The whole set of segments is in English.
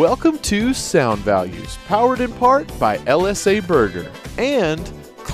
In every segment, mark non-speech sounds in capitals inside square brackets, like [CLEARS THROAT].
Welcome to Sound Values, powered in part by LSA Burger and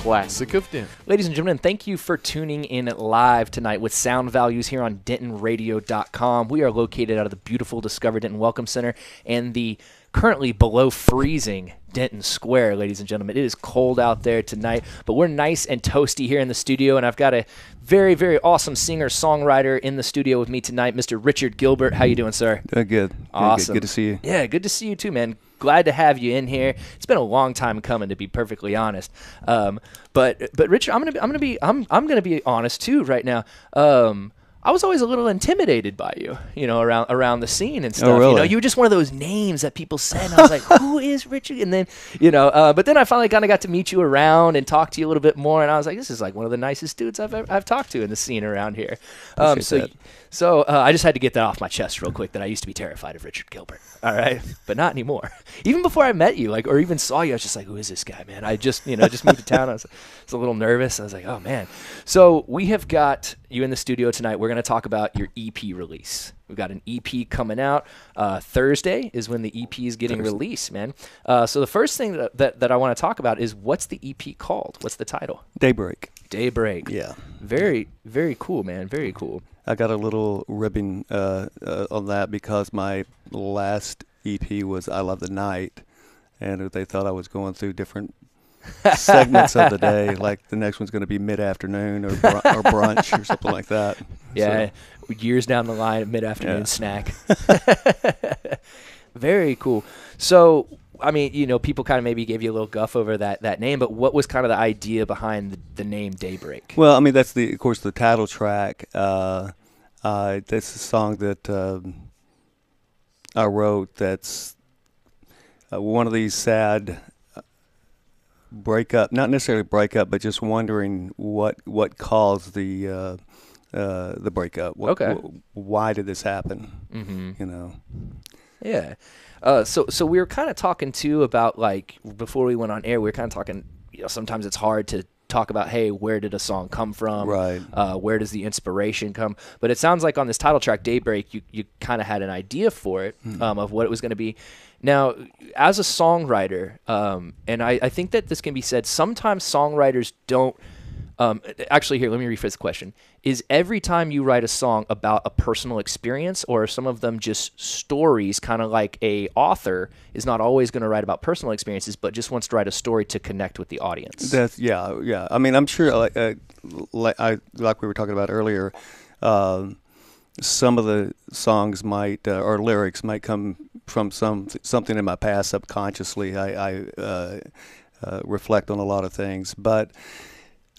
Classic of Denton. Ladies and gentlemen, thank you for tuning in live tonight with Sound Values here on DentonRadio.com. We are located out of the beautiful Discover Denton Welcome Center and the currently below freezing Denton Square, ladies and gentlemen. It is cold out there tonight, but we're nice and toasty here in the studio, and I've got a very, very awesome singer songwriter in the studio with me tonight, Mr. Richard Gilbert. How you doing, sir? Doing good. Awesome. Good. good to see you. Yeah, good to see you too, man. Glad to have you in here. It's been a long time coming, to be perfectly honest. Um, but but Richard, I'm gonna be, I'm gonna be I'm I'm gonna be honest too right now. Um, I was always a little intimidated by you, you know, around around the scene and stuff. You know, you were just one of those names that people said. And I was like, [LAUGHS] who is Richard? And then, you know, uh, but then I finally kind of got to meet you around and talk to you a little bit more. And I was like, this is like one of the nicest dudes I've ever, I've talked to in the scene around here. Um, so that. So uh, I just had to get that off my chest real quick that I used to be terrified of Richard Gilbert. All right, but not anymore. [LAUGHS] Even before I met you, like or even saw you, I was just like, "Who is this guy, man?" I just you know I just moved to town. I was, I was a little nervous. I was like, "Oh man." So we have got you in the studio tonight. We're going to talk about your EP release. We've got an EP coming out uh, Thursday is when the EP is getting released, man. Uh, so the first thing that, that, that I want to talk about is what's the EP called? What's the title? Daybreak. Daybreak. Yeah. Very very cool, man. Very cool. I got a little ribbon uh, uh, on that because my last EP was I Love the Night, and they thought I was going through different segments of the day. [LAUGHS] Like the next one's going to be mid afternoon or, br- or brunch or something like that. Yeah, So, years down the line, mid afternoon Yeah. snack. [LAUGHS] [LAUGHS] Very cool. So, I mean, you know, people kind of maybe gave you a little guff over that that name, but what was kind of the idea behind the, the name Daybreak? well, I mean that's the of course the title track. Uh, uh, that's a song that um, I wrote. That's uh, one of these sad uh, breakup, not necessarily breakup, but just wondering what what caused the uh, uh, the breakup. What, Okay. wh- why did this happen? mm-hmm. You know. Yeah. Uh, so so we were kind of talking too about like before we went on air, we were kind of talking. You know, sometimes it's hard to talk about, hey, where did a song come from? Right. Uh, where does the inspiration come? But it sounds like on this title track, Daybreak, you you kind of had an idea for it um, of what it was going to be. Now, as a songwriter, um, and I, I think that this can be said, sometimes songwriters don't. Um, actually, here, let me rephrase the question. Is every time you write a song about a personal experience, or are some of them just stories, kind of like a author is not always going to write about personal experiences, but just wants to write a story to connect with the audience? That's yeah, yeah. I mean, I'm sure, like, uh, like I like we were talking about earlier, um, some of the songs might uh, or lyrics might come from some something in my past subconsciously. I, I uh, uh, reflect on a lot of things, but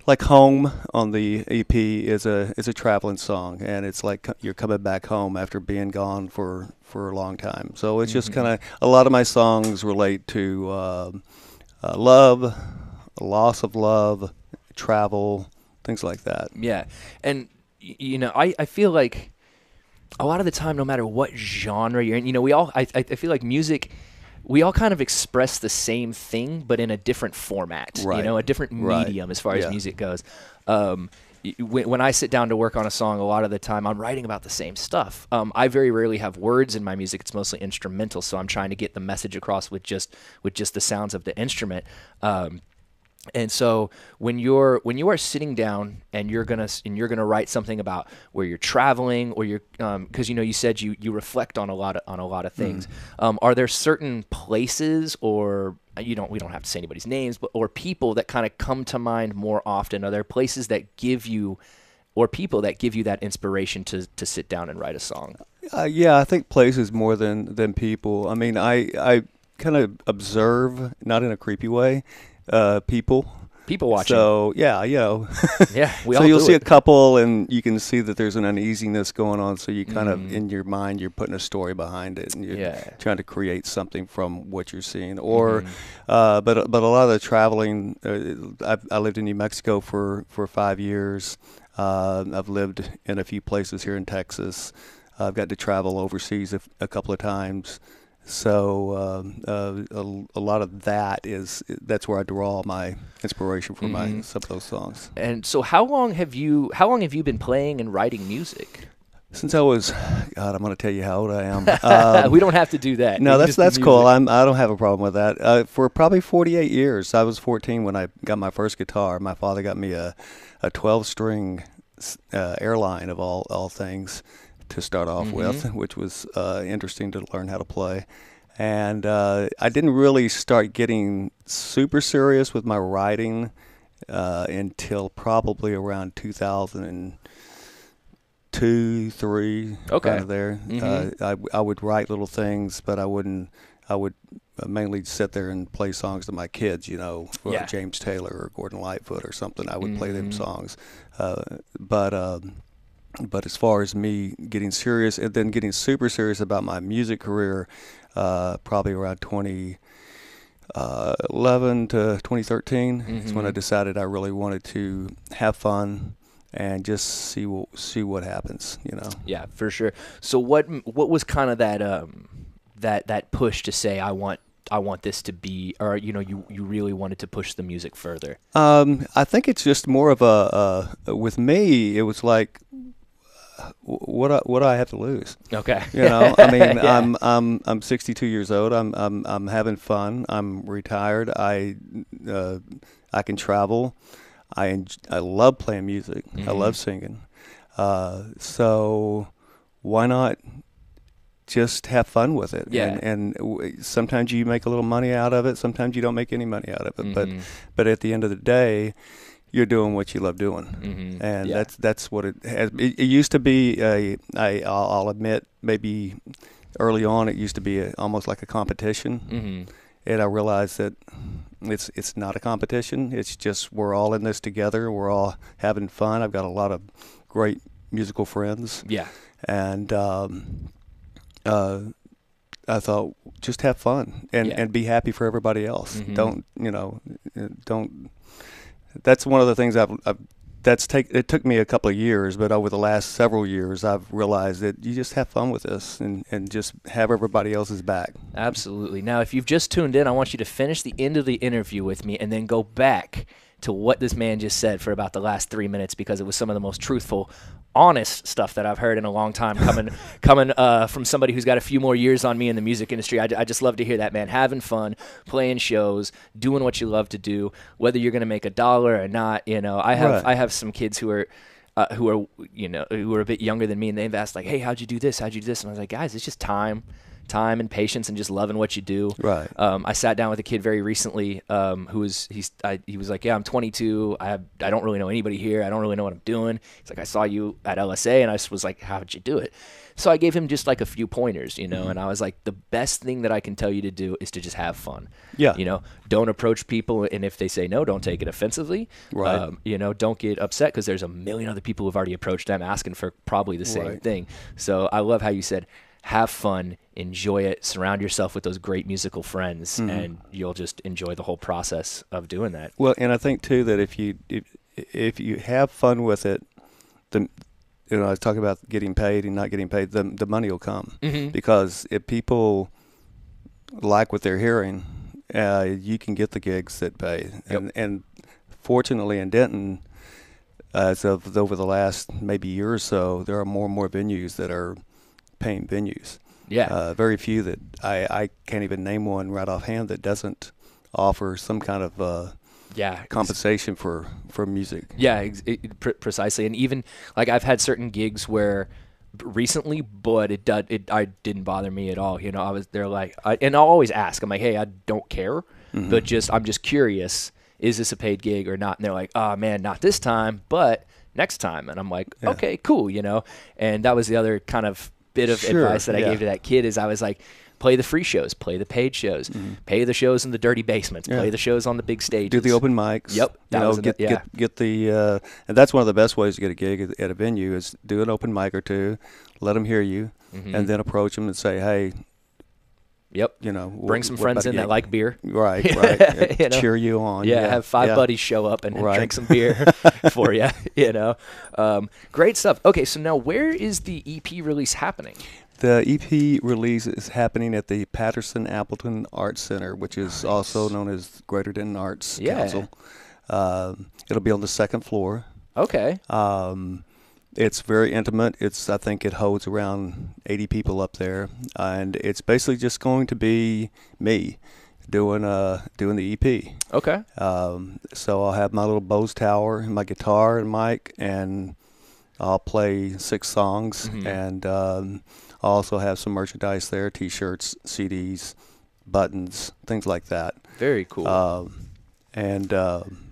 like home on the EP is a is a traveling song, and it's like you're coming back home after being gone for for a long time. So it's just kind of a lot of my songs relate to um, uh, love, loss of love, travel, things like that. Yeah, and y- you know, I, I feel like a lot of the time, no matter what genre you're in, you know, we all I I feel like music. We all kind of express the same thing, but in a different format. right. You know, a different Right. medium as far as Yeah. music goes. Um, when, when I sit down to work on a song, a lot of the time I'm writing about the same stuff. Um, I very rarely have words in my music; it's mostly instrumental. So I'm trying to get the message across with just with just the sounds of the instrument. Um, and so when you're when you are sitting down and you're gonna and you're gonna write something about where you're traveling or you're because you know you said you you reflect on a lot of on a lot of things. Um, are there certain places or uh, you don't we don't have to say anybody's names, but or people that kind of come to mind more often? Are there places that give you or people that give you that inspiration to to sit down and write a song? Uh, yeah, I think places more than than people. I mean, I I kind of observe, not in a creepy way, uh, people. People watching. So yeah, you [LAUGHS] know. yeah, we so all you'll do see it. a couple, and you can see that there's an uneasiness going on. So you kind Mhm. of in your mind, you're putting a story behind it, and you're Yeah. trying to create something from what you're seeing. Or, Mhm. uh, but but a lot of the traveling. Uh, I've, I lived in New Mexico for for five years. Uh, I've lived in a few places here in Texas. I've got to travel overseas a couple of times. So um, uh, a, a lot of that is that's where I draw my inspiration for my Mhm. some of those songs. And so, how long have you how long have you been playing and writing music? Since I was, God, I'm going to tell you how old I am. [LAUGHS] Um, we don't have to do that. no, that's that's cool. I'm I don't have a problem with that. Uh, for probably 48 years, I was 14 when I got my first guitar. My father got me a a 12 string uh, airline of all all things to start off with, which was uh, interesting to learn how to play. And uh, I didn't really start getting super serious with my writing uh, until probably around 2002, three, Okay. kind of there. Mhm. Uh, I, I would write little things, but I wouldn't. I would mainly sit there and play songs to my kids, you know, or Yeah. James Taylor or Gordon Lightfoot or something. I would play them Mhm. songs, uh, but. Um, but as far as me getting serious and then getting super serious about my music career, uh, probably around 2011 to 2013 is when I Mhm. decided I really wanted to have fun and just see what, see what happens. You know. Yeah, for sure. So what what was kind of that um that that push to say I want I want this to be or you know you you really wanted to push the music further. Um, I think it's just more of a, uh, with me, it was like, uh, what I, what do I have to lose? Okay. You know, I mean, [LAUGHS] Yeah. I'm I'm I'm 62 years old. I'm I'm I'm having fun. I'm retired. I uh, I can travel. I I love playing music. I Mhm. love singing. Uh, so why not just have fun with it? Yeah. And, and w- sometimes you make a little money out of it. Sometimes you don't make any money out of it. But Mhm. but at the end of the day, you're doing what you love doing Mhm. and Yeah. that's that's what it has. It, it used to be a, I, I'll, admit, maybe early on, it used to be a, almost like a competition, Mhm. and I realized that it's it's not a competition. It's just we're all in this together. We're all having fun. I've got a lot of great musical friends, Yeah. and um, uh, I thought just have fun and, Yeah. and be happy for everybody else. Mhm. Don't you know? uh, Don't. That's one of the things I've. I've that's take. It took me a couple of years, but over the last several years, I've realized that you just have fun with this and, and just have everybody else's back. Absolutely. Now, if you've just tuned in, I want you to finish the end of the interview with me and then go back to what this man just said for about the last three minutes because it was some of the most truthful, honest stuff that I've heard in a long time coming [LAUGHS] coming uh, from somebody who's got a few more years on me in the music industry. I, I just love to hear that, man. Having fun, playing shows, doing what you love to do, whether you're going to make a dollar or not. You know, I have Right. I have some kids who are uh, who are you know who are a bit younger than me, and they've asked like, "Hey, how'd you do this? How'd you do this?" And I was like, "Guys, it's just time, time and patience, and just loving what you do." Right. Um, I sat down with a kid very recently um, who was he's I, he was like, "Yeah, I'm 22. I have, I don't really know anybody here. I don't really know what I'm doing." He's like, "I saw you at LSA," and I was like, "How'd you do it?" So I gave him just like a few pointers, you know, Mm-hmm. and I was like, "The best thing that I can tell you to do is to just have fun." Yeah. You know, don't approach people, and if they say no, don't take it offensively. Right. Um, you know, don't get upset because there's a million other people who've already approached them asking for probably the same Right. thing. So I love how you said, have fun, enjoy it, surround yourself with those great musical friends, Mm-hmm. and you'll just enjoy the whole process of doing that. Well, and I think too that if you if, if you have fun with it, the you know I was talking about getting paid and not getting paid. The the money will come Mhm. because if people like what they're hearing, uh, you can get the gigs that pay. And and fortunately in Denton, as of over the last maybe year or so, there are more and more venues that are paying venues. Yeah. Uh, very few that I, I can't even name one right offhand that doesn't offer some kind of uh, yeah. compensation for, for music. Yeah, ex- it, pre- precisely. And even like I've had certain gigs where recently, but it did it I didn't bother me at all. You know, I was they're like, I, and I'll always ask. I'm like, hey, I don't care, but just I'm just curious. Is this a paid gig or not? And they're like, oh man, not this time, but next time. And I'm like, Yeah. okay, cool. You know, and that was the other kind of bit of Sure, advice that I yeah. gave to that kid is I was like. Play the free shows, play the paid shows, pay the shows in the dirty basements, Mm-hmm. Yeah. play the shows on the big stages. Do the open mics. Yep, You know, get, yeah. get get the uh, and that's one of the best ways to get a gig at, a venue is do an open mic or two, let them hear you, Mhm. and then approach them and say, hey, Yep. you know, Bring some friends in that gig? like beer. Right, [LAUGHS] right. [LAUGHS] uh, You know? Cheer you on. Yeah, have five yeah. buddies show up and Right. drink some beer [LAUGHS] for you. You know, um, great stuff. Okay, so now where is the EP release happening? The EP release is happening at the Patterson Appleton Arts Center, which is also known as Greater Denton Arts Yeah. Council. Um, it'll be on the second floor. Okay, Um, it's very intimate. It's I think it holds around 80 people up there, and it's basically just going to be me doing uh doing the EP. Okay. Um, so I'll have my little Bose tower, and my guitar and mic, and I'll play six songs, Mhm. and um, I'll also have some merchandise there: T-shirts, CDs, buttons, things like that. Very cool. Um, and um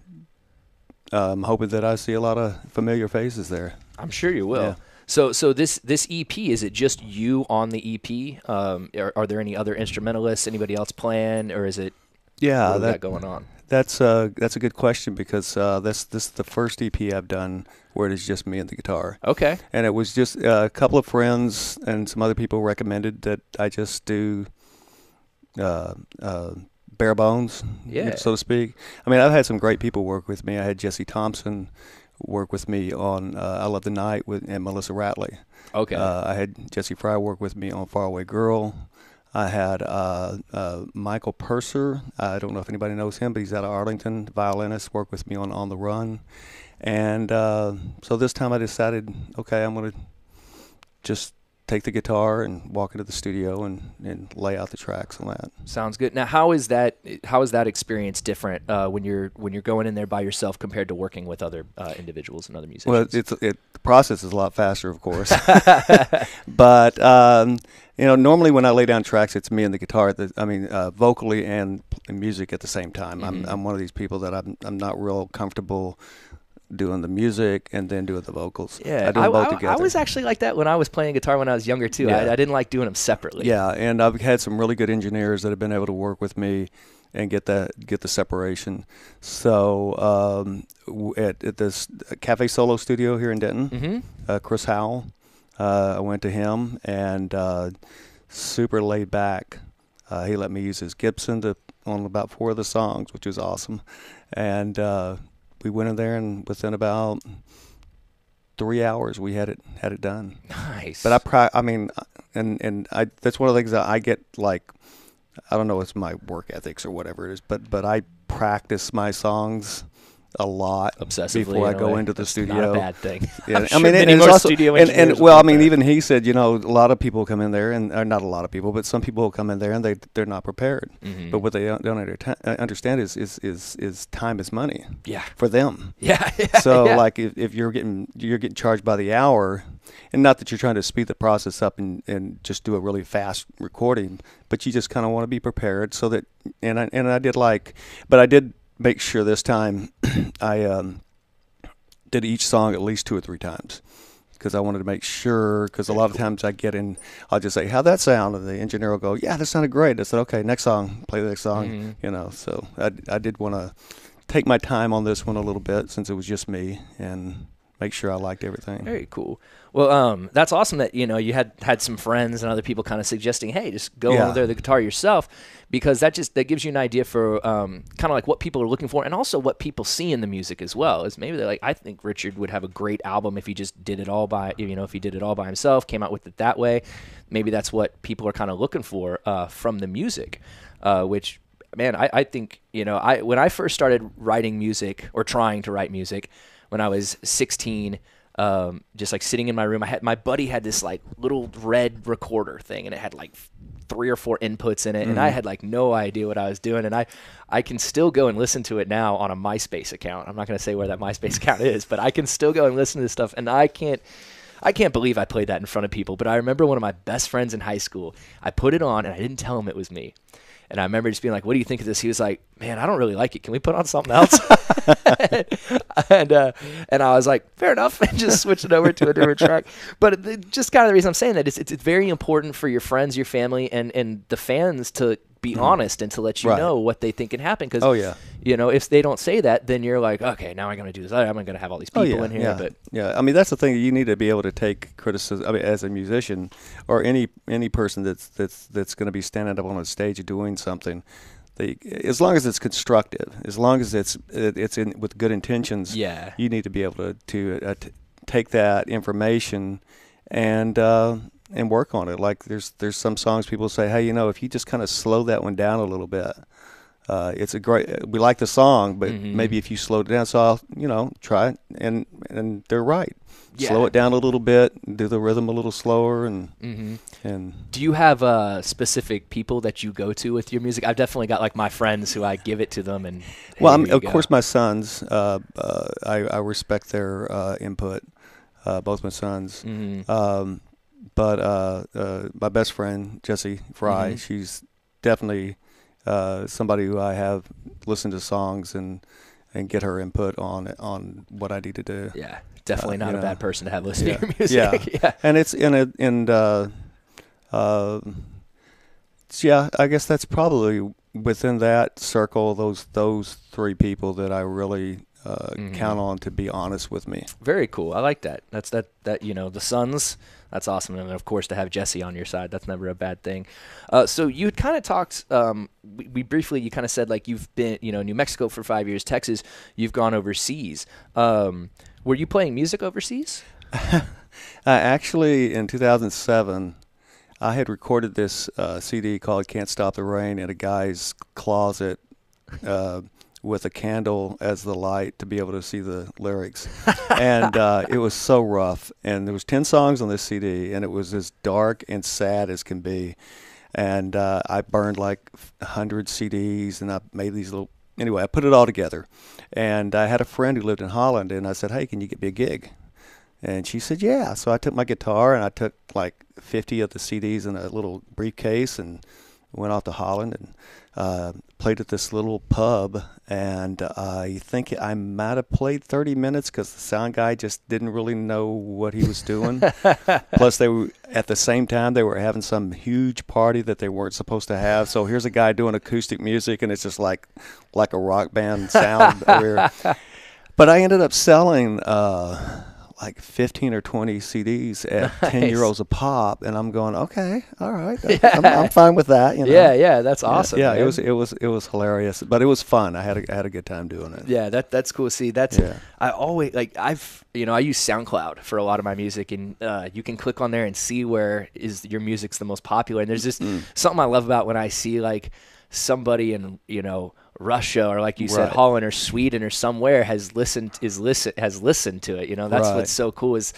I'm hoping that I see a lot of familiar faces there. I'm sure you will. yeah. So, so this this EP is it just you on the EP? Um, are, are there any other instrumentalists? Anybody else playing, or is it Yeah, what do that, going on? That's uh that's a good question because uh, this this is the first EP I've done where it is just me and the guitar, Okay. and it was just uh, a couple of friends and some other people recommended that I just do uh, uh, bare bones, Yeah. so to speak. I mean, I've had some great people work with me. I had Jesse Thompson work with me on uh, "I Love the Night" with and Melissa Ratley. Okay. Uh, I had Jesse Fry work with me on Faraway Girl. I had uh, uh, Michael Purser. I don't know if anybody knows him, but he's out of Arlington, violinist, work with me on On the Run. And uh, so this time I decided, okay, I'm going to just take the guitar and walk into the studio and, and lay out the tracks and that. Sounds good. Now, how is that? How is that experience different uh, when you're when you're going in there by yourself compared to working with other uh, individuals and other musicians? Well, it's it the process is a lot faster, of course. [LAUGHS] but um, you know, normally when I lay down tracks, it's me and the guitar. The, I mean, uh, vocally and music at the same time. I'm Mhm. I'm one of these people that I'm I'm not real comfortable doing the music and then doing the vocals. yeah, I do them both I, together. was actually like that when I was playing guitar when I was younger too. I, Yeah. I didn't like doing them separately. Yeah, and I've had some really good engineers that have been able to work with me and get that get the separation. So um, at, at this Cafe Solo studio here in Denton, Mm-hmm. uh, Chris Howell. Uh, I went to him and uh, super laid back. Uh, he let me use his Gibson to on about four of the songs, which was awesome. And uh, we went in there, and within about three hours, we had it had it done. Nice. But I, pri- I mean, and and I that's one of the things that I get like, I don't know, it's my work ethics or whatever it is, but but I practice my songs a lot obsessively before I go way. into the That's studio. Not a bad thing. Yeah, I sure mean, many and more it's also, studio and, and well, I mean, even he said, you know, a lot of people come in there, and not a lot of people, but some people will come in there and they they're not prepared. Mhm. But what they don't, uh, understand is, is is is time is money yeah, for them. yeah, [LAUGHS] yeah. So yeah. like if, if you're getting you're getting charged by the hour, and not that you're trying to speed the process up and, and just do a really fast recording, but you just kind of want to be prepared so that and I and I did like, but I did make sure this time [CLEARS THROAT] I um, did each song at least two or three times because I wanted to make sure. Because a lot of times I get in, I'll just say, "How'd that sound?" and the engineer will go, "Yeah, that sounded great." I said, "Okay, next song, play the next song." Mhm. You know, so I I did want to take my time on this one a little bit since it was just me and make sure I liked everything. Very cool. Well, um, that's awesome that you know you had had some friends and other people kind of suggesting, hey, just go Yeah. over there the guitar yourself, because that just that gives you an idea for um, kind of like what people are looking for, and also what people see in the music as well. Is maybe they're like, I think Richard would have a great album if he just did it all by you know if he did it all by himself, came out with it that way. Maybe that's what people are kind of looking for uh, from the music, uh, which man, I, I think you know, I when I first started writing music or trying to write music when I was 16, um, just like sitting in my room, I had my buddy had this like little red recorder thing, and it had like three or four inputs in it, and I had like no idea what I was doing, and I I can still go and listen to it now on a MySpace account. I'm not going to say where that MySpace account is, but I can still go and listen to this stuff, and I can't. I can't believe I played that in front of people, but I remember one of my best friends in high school. I put it on and I didn't tell him it was me. And I remember just being like, "What do you think of this?" He was like, "Man, I don't really like it. Can we put on something else?" [LAUGHS] and uh, and I was like, "Fair enough," [LAUGHS] and just switched it over to a different track. But it- just kind of the reason I'm saying that is it's, it's very important for your friends, your family, and and the fans to be honest and to let you Right. know what they think can happen. Because Oh, yeah. you know, if they don't say that, then you're like, okay, now I'm going to do this. I'm going to have all these people Oh yeah, in here, yeah, but yeah. I mean, that's the thing. You need to be able to take criticism. I mean, as a musician or any any person that's that's that's going to be standing up on a stage doing something, they as long as it's constructive, as long as it's it- it's in with good intentions. Yeah. you need to be able to to uh, t- take that information and uh, and work on it. Like there's there's some songs people say, hey, you know, if you just kind of slow that one down a little bit. uh, it's a great. We like the song, but Mhm. maybe if you slowed it down, so I'll you know try it, and and they're right. Slow it down a little bit, do the rhythm a little slower, and hmm and Do you have uh, specific people that you go to with your music? I've definitely got like my friends who I give it to them, and well, hey, of go. course, my sons. Uh, uh, I, I respect their uh, input. Uh, both my sons. Mhm. Um, but uh, uh, my best friend Jessie Fry, Mhm. she's definitely uh, somebody who I have listened to songs and and get her input on on what I need to do. Yeah, definitely Uh, not a know, bad person to have listen yeah. to your music. Yeah. [LAUGHS] yeah. And it's in a and uh, uh, so yeah, I guess that's probably within that circle. Those those three people that I really uh, Mhm. count on to be honest with me. Very cool. I like that. That's that that you know the sons. That's awesome, and of course to have Jesse on your side, that's never a bad thing. Uh, so you had kind of talked. Um, we, we briefly you kind of said like you've been you know New Mexico for five years, Texas. You've gone overseas. Um, were you playing music overseas? [LAUGHS] Uh, actually, in 2007, I had recorded this uh, CD called "Can't Stop the Rain" in a guy's closet uh, with a candle as the light to be able to see the lyrics, [LAUGHS] and uh, it was so rough. And there was 10 songs on this CD, and it was as dark and sad as can be. And uh, I burned like 100 CDs, and I made these little. Anyway, I put it all together, and I had a friend who lived in Holland, and I said, "Hey, can you get me a gig?" And she said, "Yeah." So I took my guitar and I took like 50 of the CDs in a little briefcase and went off to Holland and uh, played at this little pub. And I think I might have played 30 minutes because the sound guy just didn't really know what he was doing. [LAUGHS] Plus, they were at the same time they were having some huge party that they weren't supposed to have. So here's a guy doing acoustic music, and it's just like like a rock band sound. [LAUGHS] But I ended up selling uh, like 15 or 20 CDs at [LAUGHS] 10 Nice. euros a pop, and I'm going, okay, all right, I'm, [LAUGHS] I'm fine with that. You know? Yeah, yeah, that's awesome. Yeah, it was it was it was hilarious, but it was fun. I had a, I had a good time doing it. Yeah, that that's cool. See, that's Yeah. I always like I've you know I use SoundCloud for a lot of my music, and uh, you can click on there and see where is your music's the most popular. And there's just Mm. something I love about when I see like somebody and, you know Russia or like you said Right. Holland or Sweden or somewhere has listened is listen has listened to it. You know that's Right. what's so cool is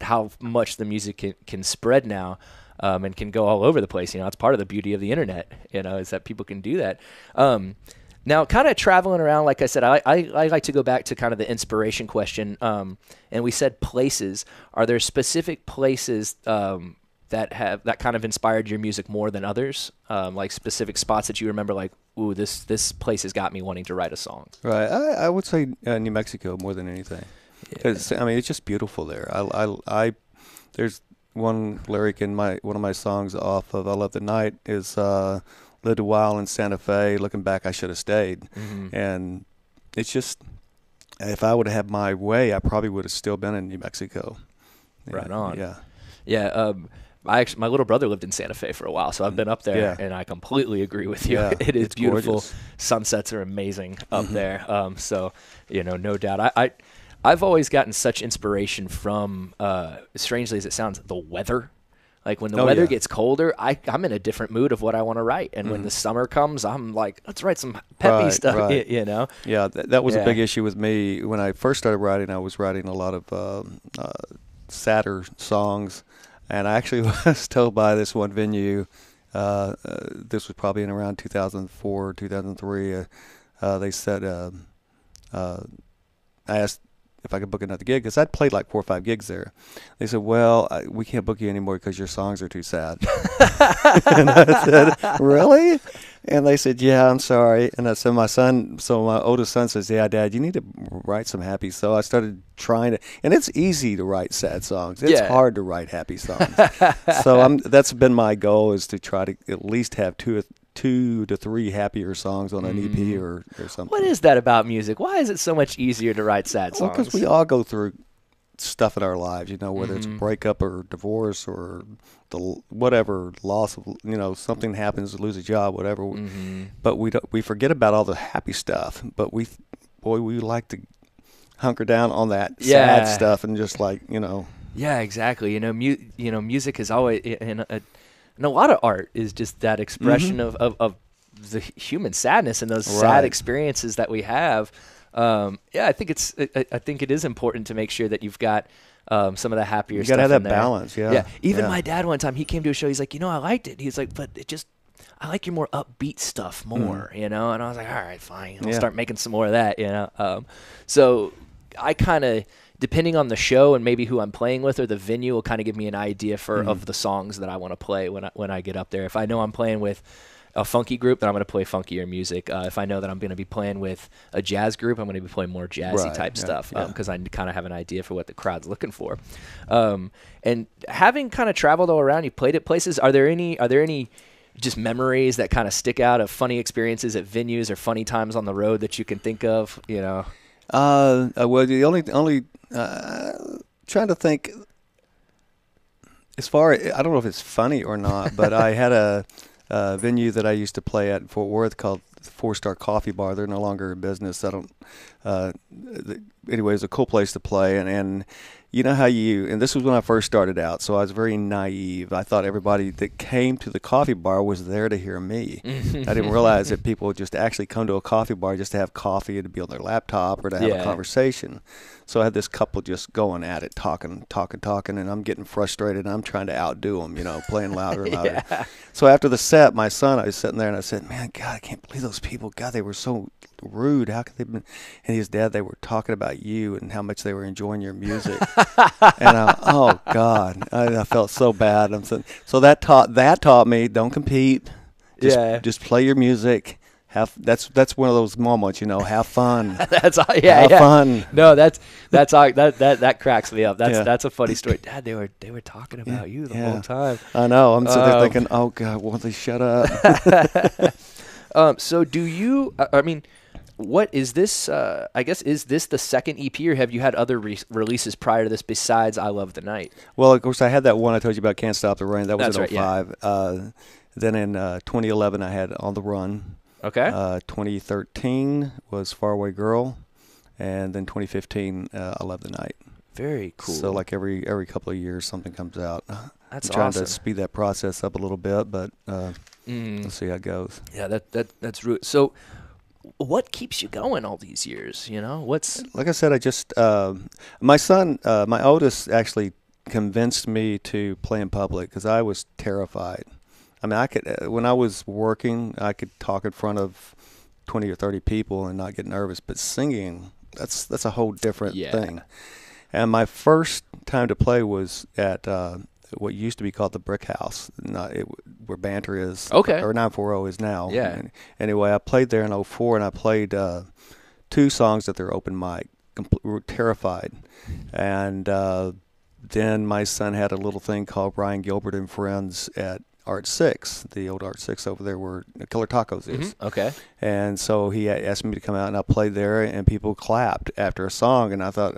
how much the music can, can spread now. Um, and can go all over the place. You know, it's part of the beauty of the internet. You know, is that people can do that. Um, now, kind of traveling around, like I said, I, I, I like to go back to kind of the inspiration question. Um, and we said places. Are there specific places um, that have that kind of inspired your music more than others? Um, like specific spots that you remember, like, ooh, this this place has got me wanting to write a song. Right. I, I would say uh, New Mexico more than anything. 'Cause, I mean, it's just beautiful there. I, I, I, there's one lyric in my one of my songs off of "I Love the Night" is uh, "Lived a while in Santa Fe. Looking back, I should have stayed." Mm-hmm. And it's just, if I would have had my way, I probably would have still been in New Mexico. Right Yeah, on. Yeah. Yeah. Um, I actually, my little brother lived in Santa Fe for a while, so I've been up there, Yeah. and I completely agree with you. Yeah, [LAUGHS] it is beautiful. gorgeous. Sunsets are amazing up Mhm. there. Um, so you know, no doubt. I, I, I've always gotten such inspiration from, uh, strangely as it sounds, the weather. Like when the Oh, weather yeah. gets colder, I, I'm in a different mood of what I want to write, and when Mhm. the summer comes, I'm like, let's write some peppy Right, stuff. [LAUGHS] right. You know. Yeah, that, that was Yeah. a big issue with me when I first started writing. I was writing a lot of um uh, sadder songs, and I actually [LAUGHS] was told by this one venue. Uh, uh, this was probably in around 2004, 2003. Uh, uh, they said um uh, I asked if I could book another gig because I'd played like four or five gigs there. They said, "Well, I, we can't book you anymore because your songs are too sad." [LAUGHS] and I said, "Really?" And they said, "Yeah, I'm sorry." And I said, "My son." So my oldest son says, "Yeah, Dad, you need to write some happy." So I started trying to, and it's easy to write sad songs. It's Yeah. hard to write happy songs. [LAUGHS] so I'm. That's been my goal is to try to at least have two, two to three happier songs on an EP Mhm. or or something. What is that about music? Why is it so much easier to write sad Well, songs? because we all go through stuff in our lives, you know, whether Mhm. it's breakup or divorce or the whatever loss of, you know, something happens, lose a job, whatever. Mhm. But we don't, we forget about all the happy stuff. But we, boy, we like to hunker down on that Yeah. sad stuff and just like you know, Yeah, exactly. You know, mu- you know, music is always and, uh, and a lot of art is just that expression Mhm. of, of, of the human sadness and those Right. sad experiences that we have. Um, yeah, I think it's I, I think it is important to make sure that you've got um, some of the happier. You gotta have that there. balance, yeah, Yeah. Even yeah. my dad one time he came to a show. He's like, you know, I liked it. He's like, but it just I like your more upbeat stuff more, you know. And I was like, all right, fine. I'll Mm. Yeah. start making some more of that, you know. Um, so I kind of depending on the show and maybe who I'm playing with or the venue will kind of give me an idea for Mm-hmm. of the songs that I want to play when I, when I get up there. If I know I'm playing with a funky group, then I'm going to play funkier music. Uh, if I know that I'm going to be playing with a jazz group, I'm going to be playing more jazzy Right, type yeah, stuff yeah. because I kind of have an idea for what the crowd's looking for. Um, and having kind of traveled all around, you played at places. Are there any? Are there any? Just memories that kind of stick out of funny experiences at venues or funny times on the road that you can think of. You know, Uh, uh, well, the only only uh, trying to think. As far I don't know if it's funny or not, but I had a, [LAUGHS] a venue that I used to play at in Fort Worth called Four Star Coffee Bar. They're no longer in business. I don't. Uh, anyway, it's a cool place to play, and and you know how you and this was when I first started out, so I was very naive. I thought everybody that came to the coffee bar was there to hear me. I didn't realize that people would just actually come to a coffee bar just to have coffee and to be on their laptop or to have [LAUGHS] Yeah. a conversation. So I had this couple just going at it, talking, talking, talking, and I'm getting frustrated. And I'm trying to outdo them, you know, playing louder and [LAUGHS] louder. So after the set, my son, I was sitting there and I said, "Man, God, I can't believe those people. God, they were so rude. How could they?" Been? And his dad, they were talking about you and how much they were enjoying your music. [LAUGHS] and I, oh God, I, I felt so bad. I'm saying, so that taught that taught me don't compete. Just, Yeah. just play your music. Have that's that's one of those moments, you know. Have fun. [LAUGHS] that's all. Yeah, have yeah. fun. No, that's that's all, that that that cracks me up. That's Yeah. that's a funny story. [LAUGHS] Dad, they were they were talking about you the whole time. I know. I'm sitting there Um, thinking, oh God, won't they shut up? [LAUGHS] Um, so do you? I I mean, what is this? Uh, I guess is this the second EP, or have you had other re- releases prior to this besides "I Love the Night"? well, of course, I had that one I told you about, Can't Stop the Rain. That was That's in right, yeah. 05. Uh, then in uh, 2011, I had On the Run. Okay. Uh, 2013 was Faraway Girl, and then 2015, uh, I Love the Night. Very cool. So like every every couple of years, something comes out. [SIGHS] that's I'm trying awesome. to speed that process up a little bit, but uh, Mm. we'll see how it goes. Yeah, that that that's rude. So, what keeps you going all these years? You know, what's Like I said, I just uh, my son, uh, my oldest, actually convinced me to play in public because I was terrified. I mean, I could uh, when I was working, I could talk in front of twenty or thirty people and not get nervous, but singing that's that's a whole different Yeah. thing. And my first time to play was at uh, what used to be called the Brick House, not it, where Banter is, Okay. or 940 is now. Yeah. And anyway, I played there in 04, and I played uh, two songs at their open mic. Compl- terrified, and uh, then my son had a little thing called Brian Gilbert and Friends at Art Six, the old Art Six over there where Killer Tacos is. Mhm. okay? And so he asked me to come out, and I played there, and people clapped after a song, and I thought.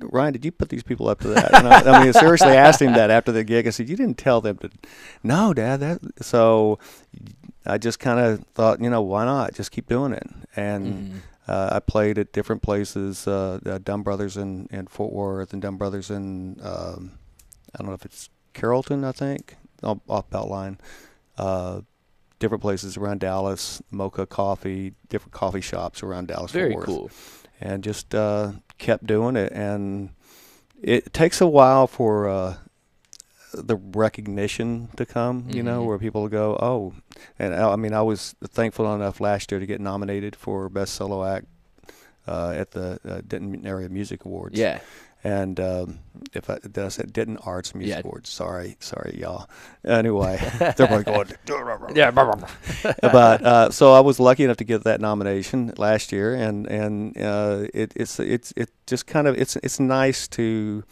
Ryan, did you put these people up to that? And I, I mean, I seriously asked him that after the gig. I said, "You didn't tell them to." No, Dad. That so. I just kind of thought, you know, why not? Just keep doing it. And Mhm. uh, I played at different places, uh, uh, Dunn Brothers in, in Fort Worth and Dunn Brothers in, um, I don't know if it's Carrollton, I think, off, off Beltline. Uh, different places around Dallas, Mocha Coffee, different coffee shops around Dallas. Very cool. and just uh, kept doing it. And it takes a while for uh, the recognition to come, you know, Mhm. where people go, oh, and I I mean, I was thankful enough last year to get nominated for Best Solo Act uh, at the uh, Denton Area Music Awards. Yeah. And um, if I did I say Denton Arts Music Yeah. Awards? Sorry, sorry, y'all. Anyway, [LAUGHS] they're probably going. Yeah. [LAUGHS] but uh, so I was lucky enough to get that nomination last year, and and uh, it, it's it's it just kind of it's it's nice to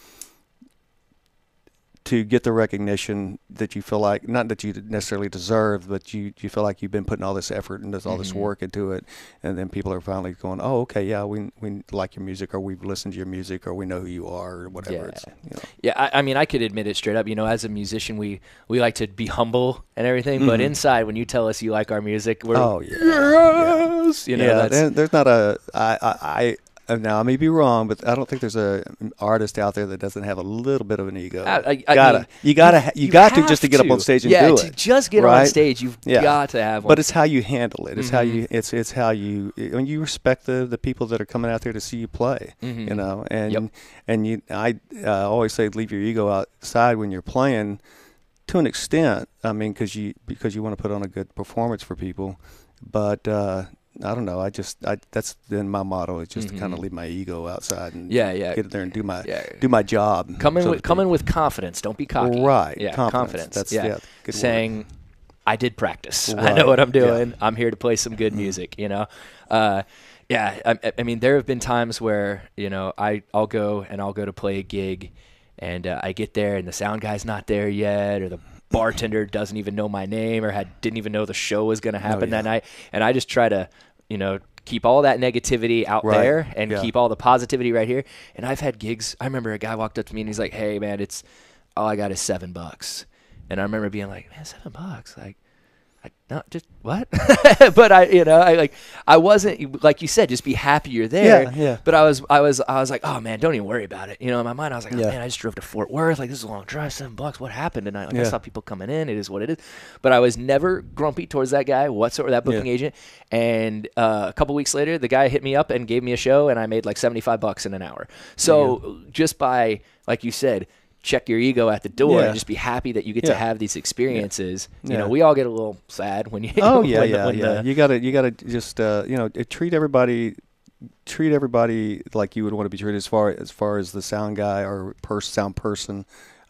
to get the recognition that you feel like not that you necessarily deserve, but you you feel like you've been putting all this effort and all this Mhm. work into it, and then people are finally going, oh okay, yeah, we we like your music, or we've listened to your music, or we know who you are, or whatever. Yeah. you know. Yeah, I, I mean, I could admit it straight up. You know, as a musician, we we like to be humble and everything, but Mhm. inside, when you tell us you like our music, we're Oh yeah. yes, you know, yeah, there's not a I, I I Now I may be wrong, but I don't think there's a an artist out there that doesn't have a little bit of an ego. I- I- I gotta, mean, you gotta, ha- you, got to just to get up on stage and yeah, do to it. just get on stage, you've Yeah. got to have one. But it's how you handle it. It's how Mhm. you. It's it's how you. When you respect the the people that are coming out there to see you play. Mhm. You know, and Yep. and you. I uh, always say leave your ego outside when you're playing, to an extent. I mean, because you because you want to put on a good performance for people, but. uh I don't know. I just I that's then my motto is just to kind of leave my ego outside and Yeah, yeah. get there and do my Yeah. do my job. come in so with come in with confidence. Don't be cocky. Right. Yeah. Confidence. That's- yeah. yeah, good word. Saying, I did practice. [LAUGHS] I know what I'm Yeah. doing. I'm here to play some good music. You know. Uh, yeah. I, I mean, there have been times where you know I I'll go and I'll go to play a gig, and uh, I get there and the sound guy's not there yet, or the bartender doesn't even know my name or had didn't even know the show was going to happen yeah. that night, and I just try to you know keep all that negativity out Right. there and Yeah. keep all the positivity right here. And I've had gigs. I remember a guy walked up to me and he's like, "Hey, man, it's all I got is seven bucks." And I remember being like, "Man, seven bucks? Like, I not just what?" [LAUGHS] but I, you know, I like, I wasn't like you said, just be happy you're there. Yeah, yeah. But I was, I was, I was like, "Oh man, don't even worry about it." You know, in my mind, I was like, "Oh Yeah. man, I just drove to Fort Worth. Like, this is a long drive, seven bucks. What happened tonight? Like, I saw people coming in. It is what it is." But I was never grumpy towards that guy whatsoever, that booking Yeah. agent. And uh, a couple weeks later, the guy hit me up and gave me a show, and I made like seventy five bucks in an hour. So just by, like you said, check your ego at the door Yeah. and just be happy that you get to have these experiences. You know, we all get a little sad when you. Oh [LAUGHS] yeah, when the- yeah, when yeah. the- you gotta, you gotta just, uh, you know, treat everybody, treat everybody like you would want to be treated as far as far as the sound guy or pers- sound person,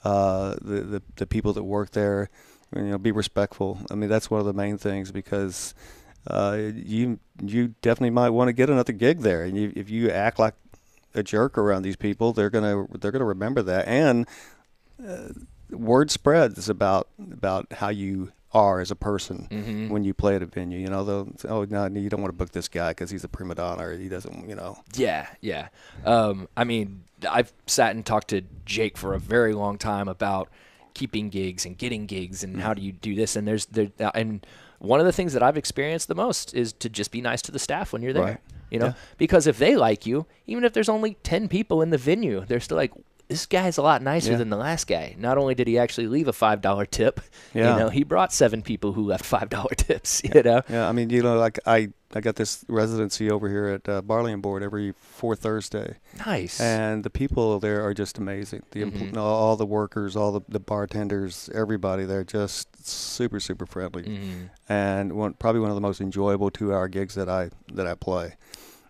uh, the, the the people that work there. You know, be respectful. I mean, that's one of the main things because uh, you you definitely might want to get another gig there, and you, if you act like a jerk around these people, they're gonna they're gonna remember that and word spreads about about how you are as a person Mhm. when you play at a venue. You know, they'll oh no, you don't want to book this guy because he's a prima donna or he doesn't. You know, Yeah, yeah. Um, I mean, I've sat and talked to Jake for a very long time about keeping gigs and getting gigs and how do you do this. And there's there uh, and one of the things that I've experienced the most is to just be nice to the staff when you're there. Right. You know, Yeah. because if they like you, even if there's only ten people in the venue, they're still like. This guy's a lot nicer Yeah. than the last guy. Not only did he actually leave a five dollar tip, Yeah. you know, he brought seven people who left [LAUGHS] five dollar tips. You know, yeah. I mean, you know, like I I got this residency over here at uh, Barley and Board every fourth Thursday, nice. and the people there are just amazing. The empl- Mhm. all, the workers, all the, the bartenders, everybody, they're just super super friendly, Mhm. and one probably one of the most enjoyable two hour gigs that I that I play.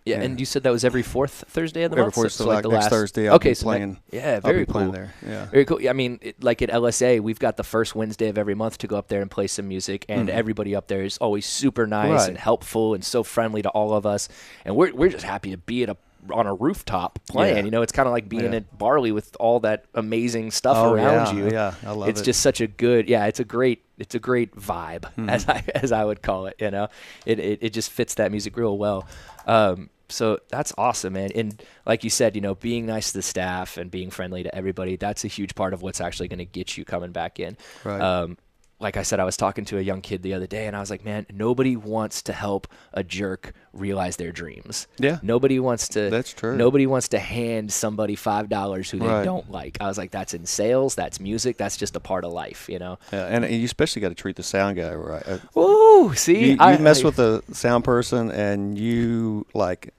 Yeah, Yeah. and you said that was every fourth Thursday of the Every month. fourth- so, so like like the next last Thursday I'll okay, so playing- yeah, very I'll be playing cool. there. Yeah. Very cool. I mean, it, like at LSA, we've got the first Wednesday of every month to go up there and play some music, and Mhm. everybody up there is always super nice Right. and helpful and so friendly to all of us, and we're we're just happy to be at a on a rooftop playing. Yeah. You know, it's kind of like being Yeah. at Barley with all that amazing stuff Oh, around yeah, you. yeah, I love it's it. It's just such a good, yeah. It's a great, it's a great vibe, Mm-hmm. as I [LAUGHS] as I would call it. You know, it it, it just fits that music real well. Um, so that's awesome, man. And like you said, you know, being nice to the staff and being friendly to everybody, that's a huge part of what's actually going to get you coming back in. Right. Um, like I said, I was talking to a young kid the other day, and I was like, "Man, nobody wants to help a jerk realize their dreams. Yeah. nobody wants to. That's true. Nobody wants to hand somebody five dollars who they Right. don't like. I was like, "That's in sales. That's music. That's just a part of life, you know." Yeah, and you especially got to treat the sound guy right. Ooh, see, You, you I- mess I- with the sound person, and you like.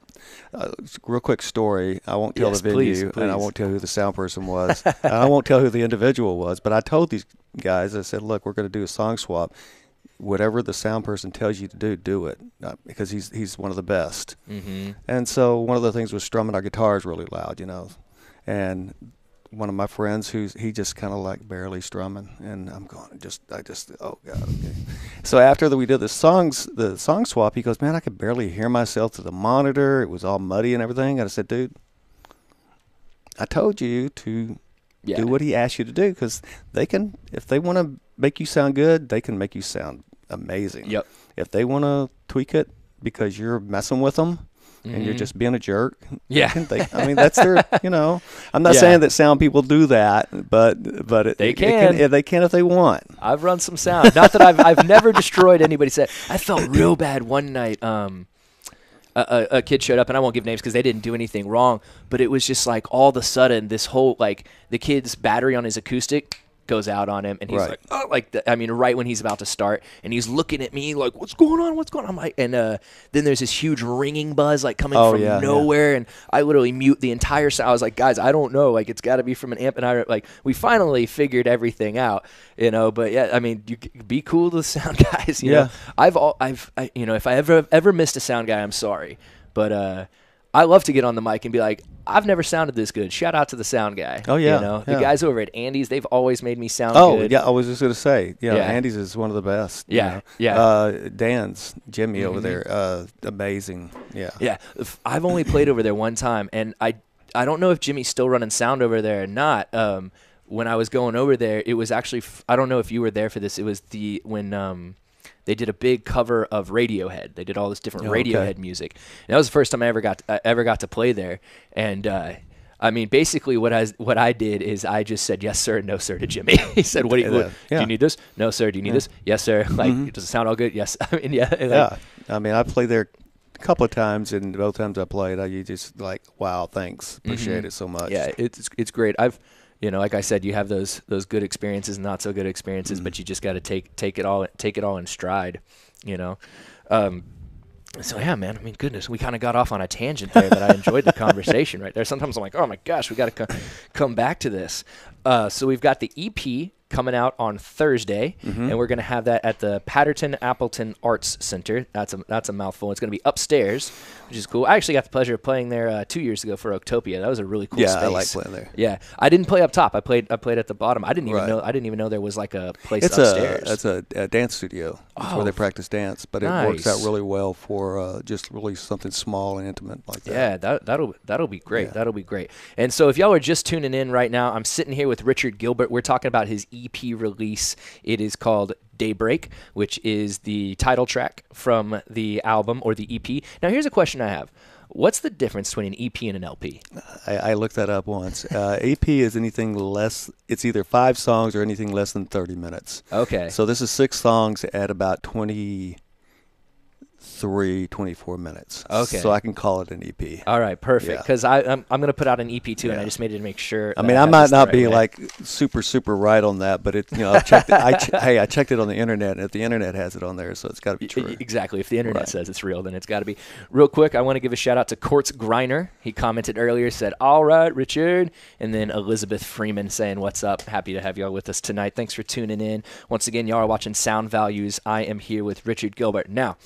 Uh, real quick story. I won't tell Yes, the venue, please, and I won't tell who the sound person was, and I won't tell who the individual was. But I told these guys, I said, "Look, we're going to do a song swap. Whatever the sound person tells you to do, do it, uh, because he's he's one of the best." Mhm. And so one of the things was strumming our guitars really loud, you know. And one of my friends who's he just kind of like barely strumming, and I'm going just I just oh god okay. So after that we did the songs the song swap, he goes, man, I could barely hear myself through the monitor. It was all muddy and everything. And I said, dude, I told you to Yeah. do what he asked you to do because they can if they want to make you sound good, they can make you sound amazing. Yep. If they want to tweak it because you're messing with them and you're Mhm. just being a jerk. Yeah. They, I mean, that's their, [LAUGHS] you know, I'm not Yeah. saying that sound people do that, but, but it, They can. yeah, they can if they want. I've run some sound. Not that I've I've never destroyed anybody's set. I felt real bad one night. Um, a, a, a kid showed up, and I won't give names because they didn't do anything wrong, but it was just like all of a sudden this whole like the kid's battery on his acoustic goes out on him, and he's Right. like, oh, like the, I mean, right when he's about to start, and he's looking at me like, what's going on? What's going on? I'm like, and uh, then there's this huge ringing buzz like coming Oh, from yeah, yeah. nowhere, and I literally mute the entire sound. I was like, guys, I don't know, like it's got to be from an amp, and I like we finally figured everything out, you know. But yeah, I mean, you be cool to the [LAUGHS] sound guys, you Yeah. know. I've all I've I, you know if I ever ever missed a sound guy, I'm sorry, but uh. I love to get on the mic and be like, I've never sounded this good. Shout out to the sound guy. Oh, yeah, you know the guys over at Andy's. They've always made me sound Oh good. yeah, I was just gonna say, yeah, Yeah. Andy's is one of the best. you Yeah, know. yeah. Mm-hmm. Uh, Dan's Jimmy over there, uh, amazing. Yeah, Yeah, I've only played over there one time, and I I don't know if Jimmy's still running sound over there or not. Um, when I was going over there, it was actually f- I don't know if you were there for this. It was the when um they did a big cover of Radiohead. They did all this different Oh, okay. Radiohead music. And that was the first time I ever got I ever got to play there, and. uh I mean, basically, what I what I did is I just said yes sir no sir to Jimmy. [LAUGHS] he said, "What do you, Yeah, do you need this? No sir. Do you need this? Yes sir. [LAUGHS] Like, does it sound all good? Yes. [LAUGHS] I mean, yeah. like- yeah. I mean, I played there a couple of times, and both times I played, I you just like, wow, thanks, appreciate it so much. Mm-hmm. Yeah, it's it's great. I've you know, like I said, you have those those good experiences, and not so good experiences, but you just got to take take it all take it all in stride, you know. Um, so yeah, man. I mean, goodness, we kind of got off on a tangent there, but I enjoyed the [LAUGHS] conversation right there. Sometimes I'm like, oh my gosh, we got to co- come back to this. Uh, so we've got the EP coming out on Thursday, and we're going to have that at the Patterson Appleton Arts Center. That's a that's a mouthful. It's going to be upstairs, which is cool. I actually got the pleasure of playing there uh, two years ago for Oaktopia. That was a really cool Yeah, space. I like playing there. Yeah, I didn't play up top. I played I played at the bottom. I didn't even Right. know I didn't even know there was like a place It's upstairs. a it's a, a dance studio. Oh, where they practice dance, but it works out really well for uh, just really something small and intimate like that. Yeah, that that'll that'll be great. Yeah. That'll be great. And so if y'all are just tuning in right now, I'm sitting here with Richard Gilbert. We're talking about his EP release. It is called Daybreak, which is the title track from the album or the EP. Now here's a question I have. What's the difference between an EP and an LP? I, I looked that up once. Uh, AP is anything less. It's either five songs or anything less than thirty minutes. Okay. So this is six songs at about 23, 24 minutes. Okay. So I can call it an EP. All right, perfect. Yeah. Because I'm I'm gonna put out an EP too, and I just made it to make sure. I mean, I had might not right be way. like super, super right on that, but it, you know, I checked. It, I ch- hey, I checked it on the internet, and if the internet has it on there, so it's got to be true. Exactly. If the internet Right. says it's real, then it's got to be. Real quick, I want to give a shout out to Quartz Griner. He commented earlier, said, All right, Richard. And then Elizabeth Freeman saying, What's up? Happy to have y'all with us tonight. Thanks for tuning in. Once again, y'all are watching Sound Values. I am here with Richard Gilbert. Now,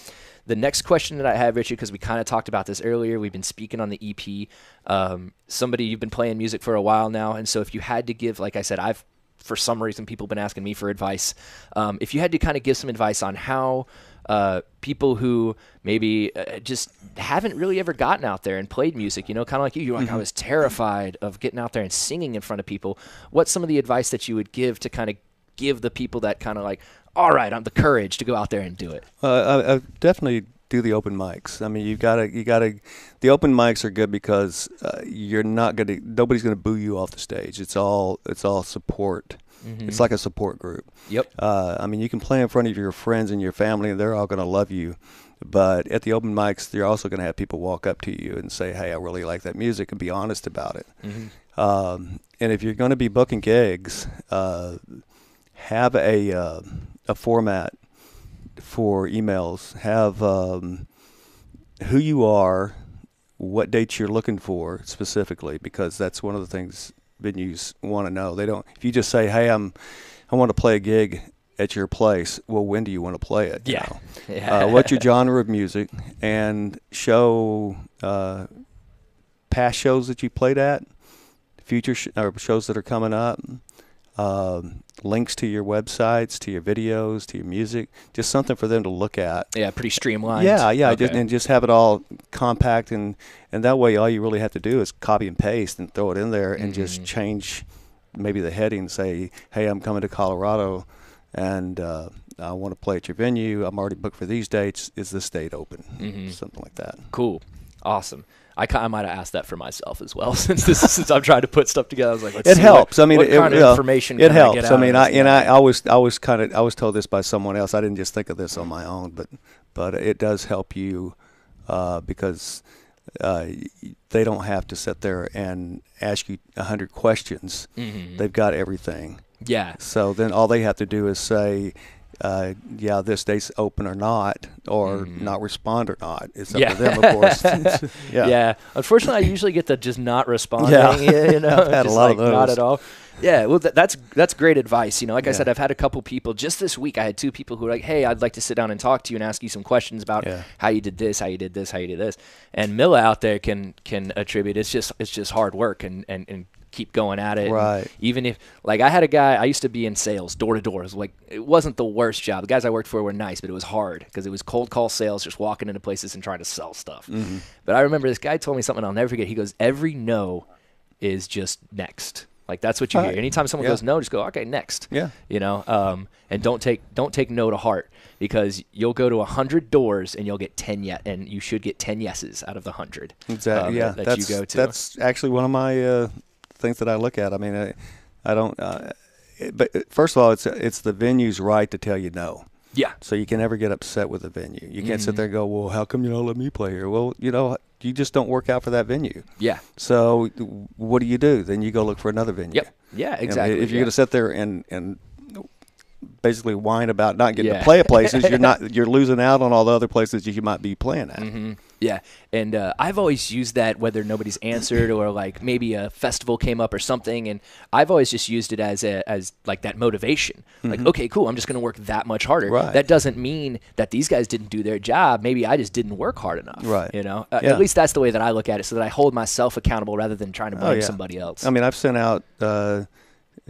the next question that I have, Richard, because we kind of talked about this earlier, we've been speaking on the EP. Um, somebody, you've been playing music for a while now. And so if you had to give, like I said, I've for some reason people have been asking me for advice. Um, if you had to kind of give some advice on how uh, people who maybe uh, just haven't really ever gotten out there and played music, you know, kind of like you, you're like, I was terrified of getting out there and singing in front of people. What's some of the advice that you would give to kind of give the people that kind of like, all right, I'm the courage to go out there and do it? Uh, I, I definitely do the open mics. I mean, you gotta, you gotta. The open mics are good because uh, you're not gonna. Nobody's gonna boo you off the stage. It's all, it's all support. It's like a support group. Yep. Uh, I mean, you can play in front of your friends and your family, and they're all gonna love you. But at the open mics, you're also gonna have people walk up to you and say, "Hey, I really like that music," and be honest about it. Um, and if you're going to be booking gigs, uh, have a uh, a format for emails. Have um, who you are, what dates you're looking for specifically, because that's one of the things venues want to know. They don't. If you just say, "Hey, I'm, I want to play a gig at your place," well, when do you want to play it? you Yeah. know? [LAUGHS] Yeah. uh, what's your [LAUGHS] genre of music and show uh, past shows that you played at, future sh- or shows that are coming up, um, links to your websites, to your videos, to your music, just something for them to look at. Yeah, pretty streamlined. Yeah, yeah, Okay. just, and just have it all compact and and that way all you really have to do is copy and paste and throw it in there and just Mhm. change maybe the heading. Say, hey, I'm coming to Colorado, and uh, I want to play at your venue. I'm already booked for these dates. Is this date open? Mhm. Something like that. Cool. Awesome. I, I might have asked that for myself as well, [LAUGHS] since this since I'm trying to put stuff together. I was like, let's It see helps. What, I mean, it, kind it, of information It I helps. get I mean, I and guy? I always I was kind of I was told this by someone else. I didn't just think of this on my own, but but it does help you uh, because uh, they don't have to sit there and ask you a hundred questions. Mhm. They've got everything. Yeah. So then all they have to do is say, uh, "Yeah, this date's open or not," or Mhm. not respond or not. It's up Yeah. to them, of course. [LAUGHS] [LAUGHS] yeah. yeah. Unfortunately, I usually get the just not responding. Yeah. [LAUGHS] You know, I've had a lot of like, Not at all. Yeah. Well, th- that's that's great advice. You know, like I said, I've had a couple people just this week. I had two people who were like, "Hey, I'd like to sit down and talk to you and ask you some questions about Yeah. how you did this, how you did this, how you did this." And Milla out there can can attribute it's just it's just hard work and and, and keep going at it. And Right. even if like I had a guy, I used to be in sales, door to door. It was like it wasn't the worst job. The guys I worked for were nice, but it was hard because it was cold call sales, just walking into places and trying to sell stuff. Mm-hmm. But I remember this guy told me something I'll never forget. He goes, "Every no is just next." Like that's what you hear. Right. Anytime someone Yeah. goes no, just go okay next. Yeah. You know, um, and don't take don't take no to heart because you'll go to a hundred doors and you'll get ten yet, and you should get ten yeses out of the hundred. Exactly. um, yeah, that, that that's you go to. that's actually one of my uh, things that I look at. I mean, I, I don't. Uh, it, but uh, first of all, it's it's the venue's right to tell you no. yeah. So you can never get upset with the venue. You can't Mm-hmm. sit there and go, "Well, how come you don't let me play here?" Well, you know, you just don't work out for that venue. Yeah. So what do you do? Then you go look for another venue. Yep. Yeah. Exactly. if you're yeah. going to sit there and and basically whine about not getting Yeah. to play at places, you're not [LAUGHS] you're losing out on all the other places you might be playing at. hmm Yeah, and uh, I've always used that whether nobody's answered or like maybe a festival came up or something, and I've always just used it as a as like that motivation. Like, okay, cool, I'm just going to work that much harder. Mm-hmm. Right. That doesn't mean that these guys didn't do their job. Maybe I just didn't work hard enough. Right. You know, uh, Yeah. at least that's the way that I look at it, so that I hold myself accountable rather than trying to blame Oh, yeah. somebody else. I mean, I've sent out uh,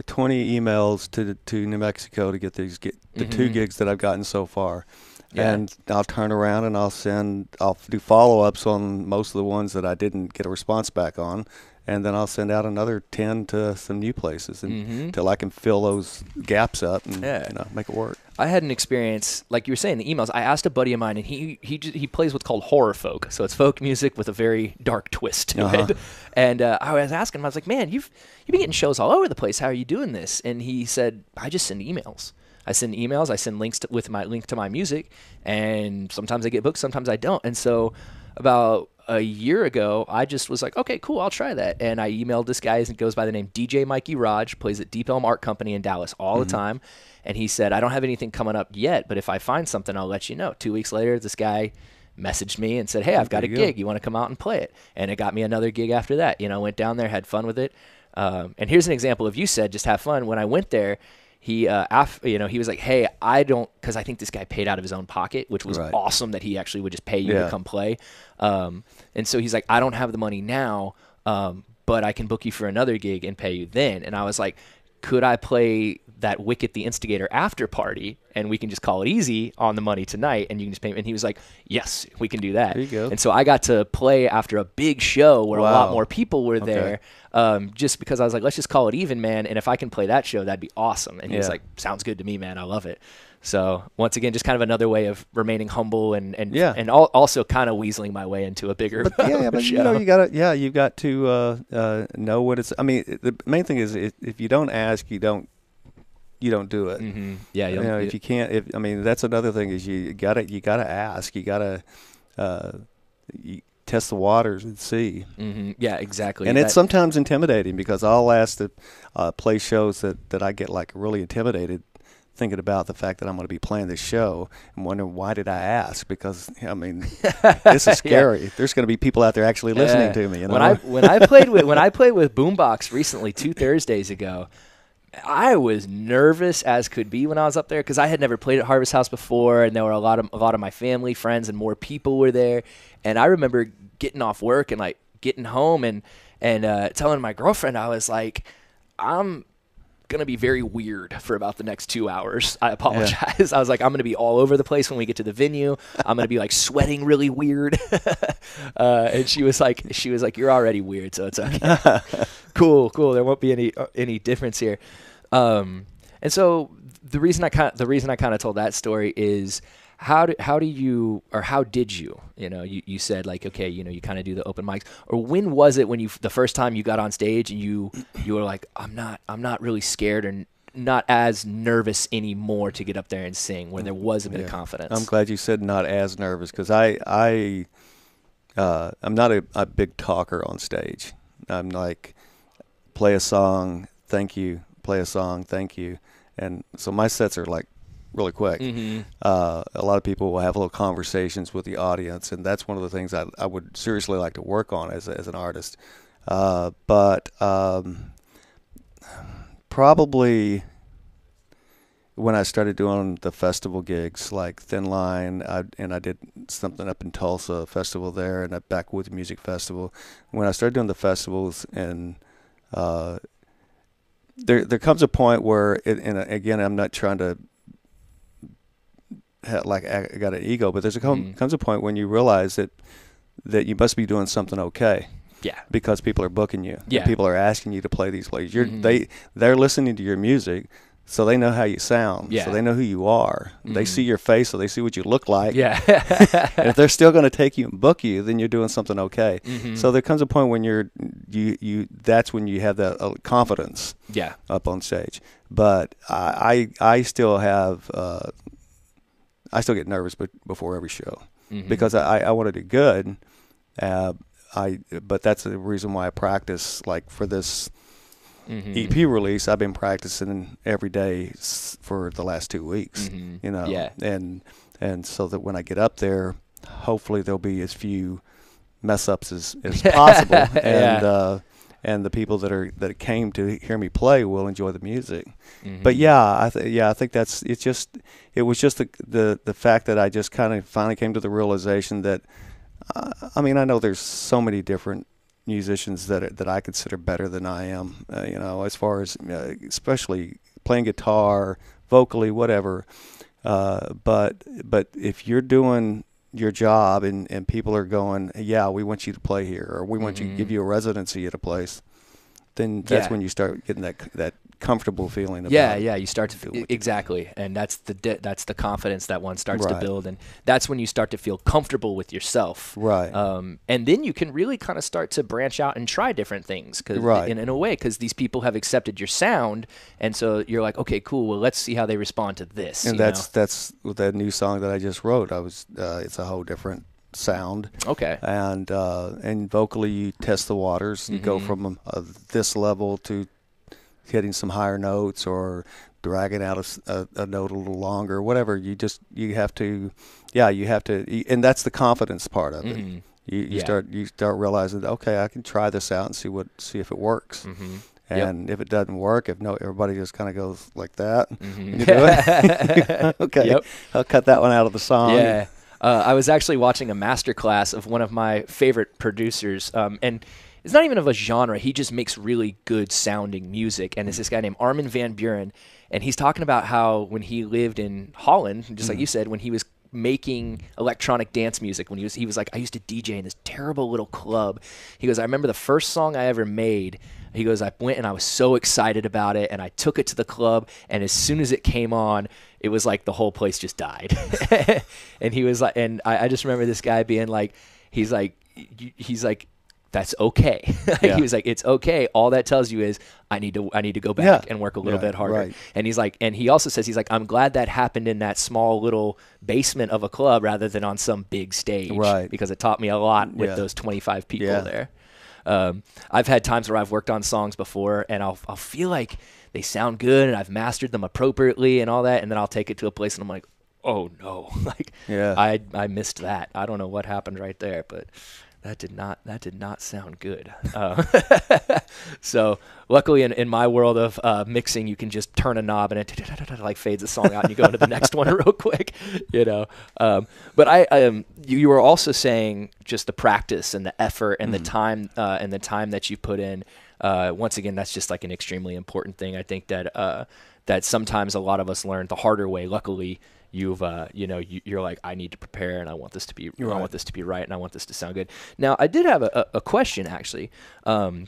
20 emails to to New Mexico to get these get the two Mhm. gigs that I've gotten so far, Yeah. and I'll turn around and I'll send I'll do follow ups on most of the ones that I didn't get a response back on, and then I'll send out another 10 to some new places until I can fill those gaps up and Yeah. you know make it work. I had an experience, like you were saying, the emails. I asked a buddy of mine, and he he he plays what's called horror folk, so it's folk music with a very dark twist to Uh-huh. it. And uh, I was asking him, I was like, "Man, you've you've been getting shows all over the place. How are you doing this?" And he said, "I just send emails. I send emails. I send links to, with my link to my music, and sometimes I get booked, sometimes I don't. And so about a year ago, I just was like, okay, cool, I'll try that. And I emailed this guy, he goes by the name DJ Mikey Raj, plays at Deep Ellum Art Company in Dallas all Mm-hmm. the time. And he said, I don't have anything coming up yet, but if I find something, I'll let you know. Two weeks later, this guy messaged me and said, Hey, I've got a There you go. gig. You want to come out and play it? And it got me another gig after that. You know, went down there, had fun with it. Um, and here's an example of you said, just have fun. When I went there, he, uh, af- you know, he was like, "Hey, I don't," because I think this guy paid out of his own pocket, which was Right. awesome that he actually would just pay you to come play. Um, and so he's like, I don't have the money now, um, but I can book you for another gig and pay you then. And I was like, could I play that Wick-it the Instigator after party and we can just call it easy on the money tonight and you can just pay me? And he was like, yes, we can do that. There you go. And so I got to play after a big show where a lot more people were there. Um, just because I was like, let's just call it even, man. And if I can play that show, that'd be awesome. And he was like, sounds good to me, man. I love it. So once again, just kind of another way of remaining humble and and Yeah. and al- also kind of weaseling my way into a bigger But yeah, yeah, [LAUGHS] but show. you know, you gotta, yeah, you've got to uh, uh, know what it's. I mean, the main thing is if you don't ask, you don't, you don't do it. hmm Yeah, you know, if you can't, if I mean, that's another thing is you gotta, you gotta ask, you gotta, uh, you test the waters and see. mhm, yeah, exactly. And That- it's sometimes intimidating because I'll ask to uh, play shows that, that I get like really intimidated thinking about the fact that I'm going to be playing this show and wondering why did I ask? Because I mean, [LAUGHS] this is scary. There's going to be people out there actually listening Yeah. to me. You know? When I when I played with when I played with Boombox recently, two Thursdays ago, I was nervous as could be when I was up there because I had never played at Harvest House before, and there were a lot of a lot of my family, friends, and more people were there. And I remember getting off work and like getting home and and uh, telling my girlfriend I was like, I'm gonna be very weird for about the next two hours. I apologize. [LAUGHS] I was like, I'm gonna be all over the place when we get to the venue. I'm gonna be like sweating really weird. [LAUGHS] uh, and she was like, she was like, you're already weird, so it's okay. [LAUGHS] cool, cool. There won't be any uh, any difference here. Um, and so the reason I kind the reason I kind of told that story is how do how do you or how did you you know you, you said like okay you know you kind of do the open mics or when was it when you the first time you got on stage and you you were like I'm not I'm not really scared or not as nervous anymore to get up there and sing where there was a bit of confidence I'm glad you said not as nervous because I I uh, I'm not a, a big talker on stage. I'm like, play a song, thank you. Play a song, thank you. And so my sets are like really quick. Mm-hmm. Uh, a lot of people will have little conversations with the audience, and that's one of the things I, I would seriously like to work on as, as an artist. Uh, but um, probably when I started doing the festival gigs, like Thin Line, I, and I did something up in Tulsa, festival there, and a Backwoods Music Festival. When I started doing the festivals, and uh, there there comes a point where, it, and again, I'm not trying to like I got an ego, but there's a com- Mhm. comes a point when you realize that that you must be doing something okay Yeah. because people are booking you. Yeah. people are asking you to play these plays. You're Mhm. they they're listening to your music, so they know how you sound. Yeah. So they know who you are. They Mhm. see your face, so they see what you look like. Yeah. [LAUGHS] and if they're still going to take you and book you, then you're doing something okay. Mhm. So there comes a point when you're you you that's when you have that uh, confidence yeah. up on stage. But I I, I still have uh, I still get nervous be- before every show Mhm. because I, I want to do good. Uh, I but that's the reason why I practice. Like for this Mhm. EP release, I've been practicing every day for the last two weeks. Mhm. You know, Yeah. and and so that when I get up there, hopefully there'll be as few mess ups as, as [LAUGHS] possible, [LAUGHS] and Yeah. uh, and the people that are that came to hear me play will enjoy the music. But Mhm. yeah, I th- yeah, I think that's it's just it was just the the the fact that I just kind of finally came to the realization that uh, I mean I know there's so many different musicians that that I consider better than I am, uh, you know, as far as uh, especially playing guitar, vocally, whatever. Uh, but but if you're doing your job and, and people are going, yeah, we want you to play here, or we want you to give Mhm. you a residency at a place, then that's Yeah. when you start getting that that comfortable feeling. About yeah, yeah, you start to doing f- what you do. exactly, and that's the di- that's the confidence that one starts to build, and that's when you start to feel comfortable with yourself, Right. Um, and then you can really kind of start to branch out and try different things, cause Right. in, in a way, because these people have accepted your sound, and so you're like, okay, cool. Well, let's see how they respond to this. and you that's know? that's with that new song that I just wrote. I was uh, it's a whole different sound, okay. and uh, and vocally you test the waters. You go Mhm. from uh, this level to hitting some higher notes or dragging out a note a little longer, whatever. You just you have to, yeah, you have to, and that's the confidence part of it. Mhm. You, you Yeah. start you start realizing, okay, I can try this out and see what see if it works. Mhm. Yep. And if it doesn't work, if no, everybody just kind of goes like that. Mhm. You do it? [LAUGHS] [LAUGHS] okay. Yep. I'll cut that one out of the song. Yeah. Uh, I was actually watching a master class of one of my favorite producers, um, and it's not even of a genre. He just makes really good sounding music, and it's this guy named Armin van Buuren, and he's talking about how when he lived in Holland, just like mm-hmm. you said, when he was making electronic dance music when he was he was like I used to DJ in this terrible little club. He goes, I remember the first song I ever made. He goes, I went and I was so excited about it, and I took it to the club, and as soon as it came on, it was like the whole place just died. [LAUGHS] and he was like, and I, I just remember this guy being like, he's like, he's like, that's okay. [LAUGHS] Yeah. He was like, it's okay. All that tells you is I need to, I need to go back Yeah. and work a little Yeah, bit harder. right. And he's like, and he also says he's like, I'm glad that happened in that small little basement of a club rather than on some big stage, Right. Because it taught me a lot with those 25 people there. Um, I've had times where I've worked on songs before, and I'll I'll feel like they sound good, and I've mastered them appropriately, and all that, and then I'll take it to a place, and I'm like, oh no, [LAUGHS] like Yeah. I I missed that. I don't know what happened right there, but that did not that did not sound good. [LAUGHS] Uh, [LAUGHS] so luckily, in, in my world of uh, mixing, you can just turn a knob and it [LAUGHS] like fades the song out, and you go into the next one real quick, you know. Um, but I um, you, you were also saying just the practice and the effort and the time uh, and the time that you put in. Uh, once again, that's just like an extremely important thing. I think that uh, that sometimes a lot of us learn the harder way. Luckily, you've uh, you know you, you're like I need to prepare and I want this to be I Right. want this to be right and I want this to sound good. Now I did have a, a question actually. Um,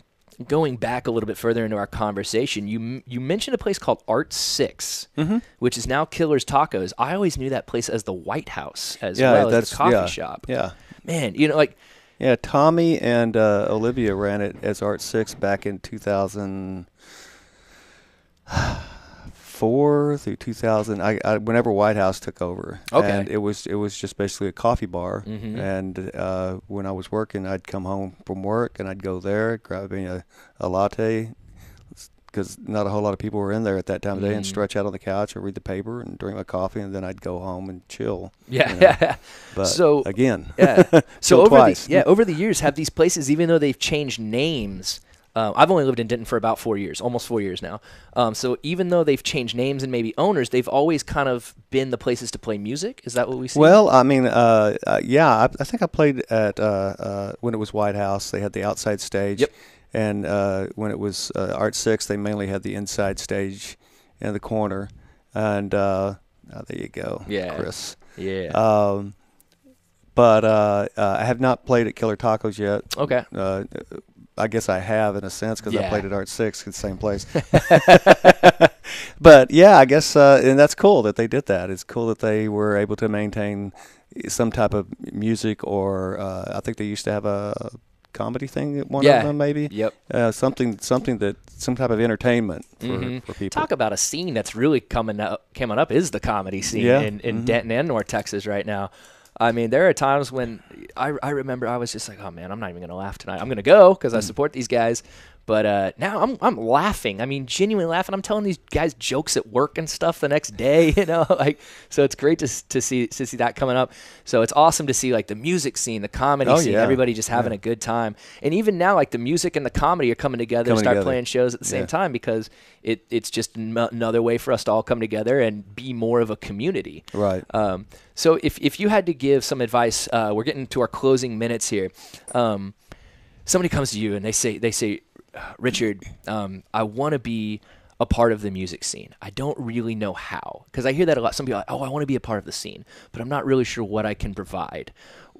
going back a little bit further into our conversation, you you mentioned a place called Art 6 Mm-hmm. which is now Killer's Tacos. I always knew that place as the White House as Yeah, well as the coffee yeah, shop. Yeah. Man, you know like Yeah, Tommy and uh, Olivia ran it as Art Six back in 2005, [SIGHS] 2004 through 2000. I, I whenever White House took over, Okay. and it was it was just basically a coffee bar. Mhm. And uh, when I was working, I'd come home from work and I'd go there, grab me a, a latte, because not a whole lot of people were in there at that time of day, and Mm. stretch out on the couch or read the paper and drink my coffee, and then I'd go home and chill. Yeah, you know. yeah. But So- again, yeah. [LAUGHS] So over twice. the yeah over the years, have these places, even though they've changed names, uh, I've only lived in Denton for about four years, almost four years now. Um, so even though they've changed names and maybe owners, they've always kind of been the places to play music. Is that what we see? Well, I mean, uh, uh, yeah, I, I think I played at uh, uh, when it was White House. They had the outside stage, Yep. and uh, when it was uh, Art Six, they mainly had the inside stage in the corner. And uh, oh, there you go, Yeah. Chris. yeah. Um, but uh, uh, I have not played at Killer Tacos yet. okay. I guess I have in a sense because I played at Art Six, the same place. [LAUGHS] [LAUGHS] but yeah, I guess, uh, and that's cool that they did that. It's cool that they were able to maintain some type of music, or uh, I think they used to have a comedy thing at one Yeah. of them, maybe Yep. uh, something, something that some type of entertainment for, Mhm. for people. Talk about a scene that's really coming up. Coming up is the comedy scene Yeah. in, in Mhm. Denton and North Texas right now. I mean, there are times when I, I remember I was just like, oh man, I'm not even gonna laugh tonight. I'm gonna go because Mm. I support these guys. But uh, now I'm I'm laughing. I mean, genuinely laughing. I'm telling these guys jokes at work and stuff the next day. [LAUGHS] You know, like so it's great to to see to see that coming up. So it's awesome to see like the music scene, the comedy Oh, scene, yeah. everybody just having a good time. And even now, like the music and the comedy are coming together, Coming start together. playing shows at the same Yeah. time because it it's just n- another way for us to all come together and be more of a community. Right. Um, so if if you had to give some advice, uh, we're getting to our closing minutes here. Um, somebody comes to you and they say they say, Richard, um, I want to be a part of the music scene. I don't really know how because I hear that a lot. Some people are like, oh, I want to be a part of the scene, but I'm not really sure what I can provide.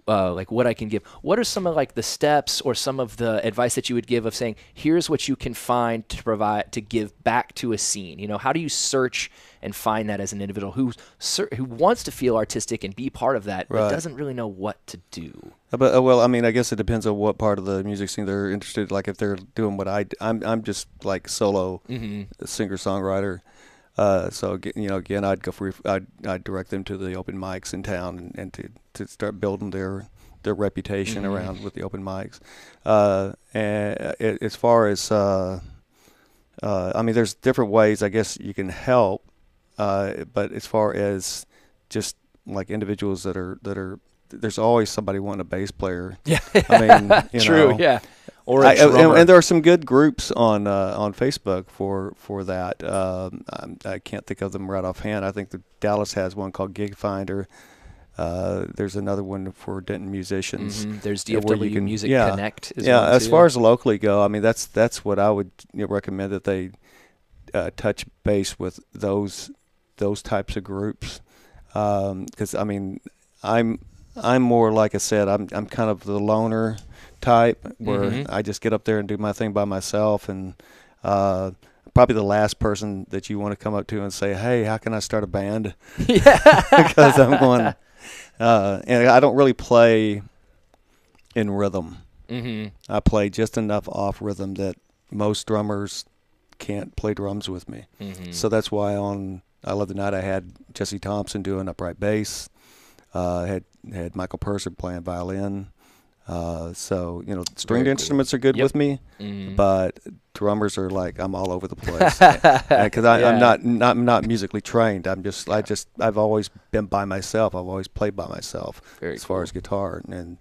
Uh, like what I can give. What are some of like the steps or some of the advice that you would give of saying, here's what you can find to provide to give back to a scene? You know, how do you search and find that as an individual who cer- who wants to feel artistic and be part of that, but doesn't really know what to do? Uh, But uh, well, I mean, I guess it depends on what part of the music scene they're interested. Like if they're doing what I, I'm, I'm just like solo Mm-hmm. singer songwriter. Uh, so you know, again, I'd go for I'd, I'd direct them to the open mics in town and, and to, to start building their their reputation Mhm. around with the open mics. Uh, and uh, as far as uh, uh, I mean, there's different ways I guess you can help. Uh, but as far as just like individuals that are that are there's always somebody wanting a bass player. Yeah, I mean, [LAUGHS] you true. know, yeah, or a I- and, drummer. and there are some good groups on uh, on Facebook for for that. Um, I'm, I can't think of them right offhand. I think the Dallas has one called Gig Finder. Uh, there's another one for Denton musicians. Mhm. There's yeah, where you DFW can- Music yeah. Connect. Is yeah, one as too. far as locally go, I mean that's that's what I would you know, recommend that they uh, touch base with those those types of groups because I mean I'm I'm more like I said I'm I'm kind of the loner type where Mhm. I just get up there and do my thing by myself and uh, probably the last person that you want to come up to and say hey how can I start a band [LAUGHS] yeah, [LAUGHS] because I'm going uh, and I don't really play in rhythm. hmm I play just enough off rhythm that most drummers can't play drums with me. hmm So that's why on I Love the Night I had Jesse Thompson doing upright bass. Uh, had had Michael Purser playing violin. Uh, so you know, stringed cool. instruments are good Yep. with me, Mhm. but drummers are like I'm all over the place [LAUGHS] because Yeah. I'm not not not musically trained. I'm just I just I've always been by myself. I've always played by myself Very as far as guitar and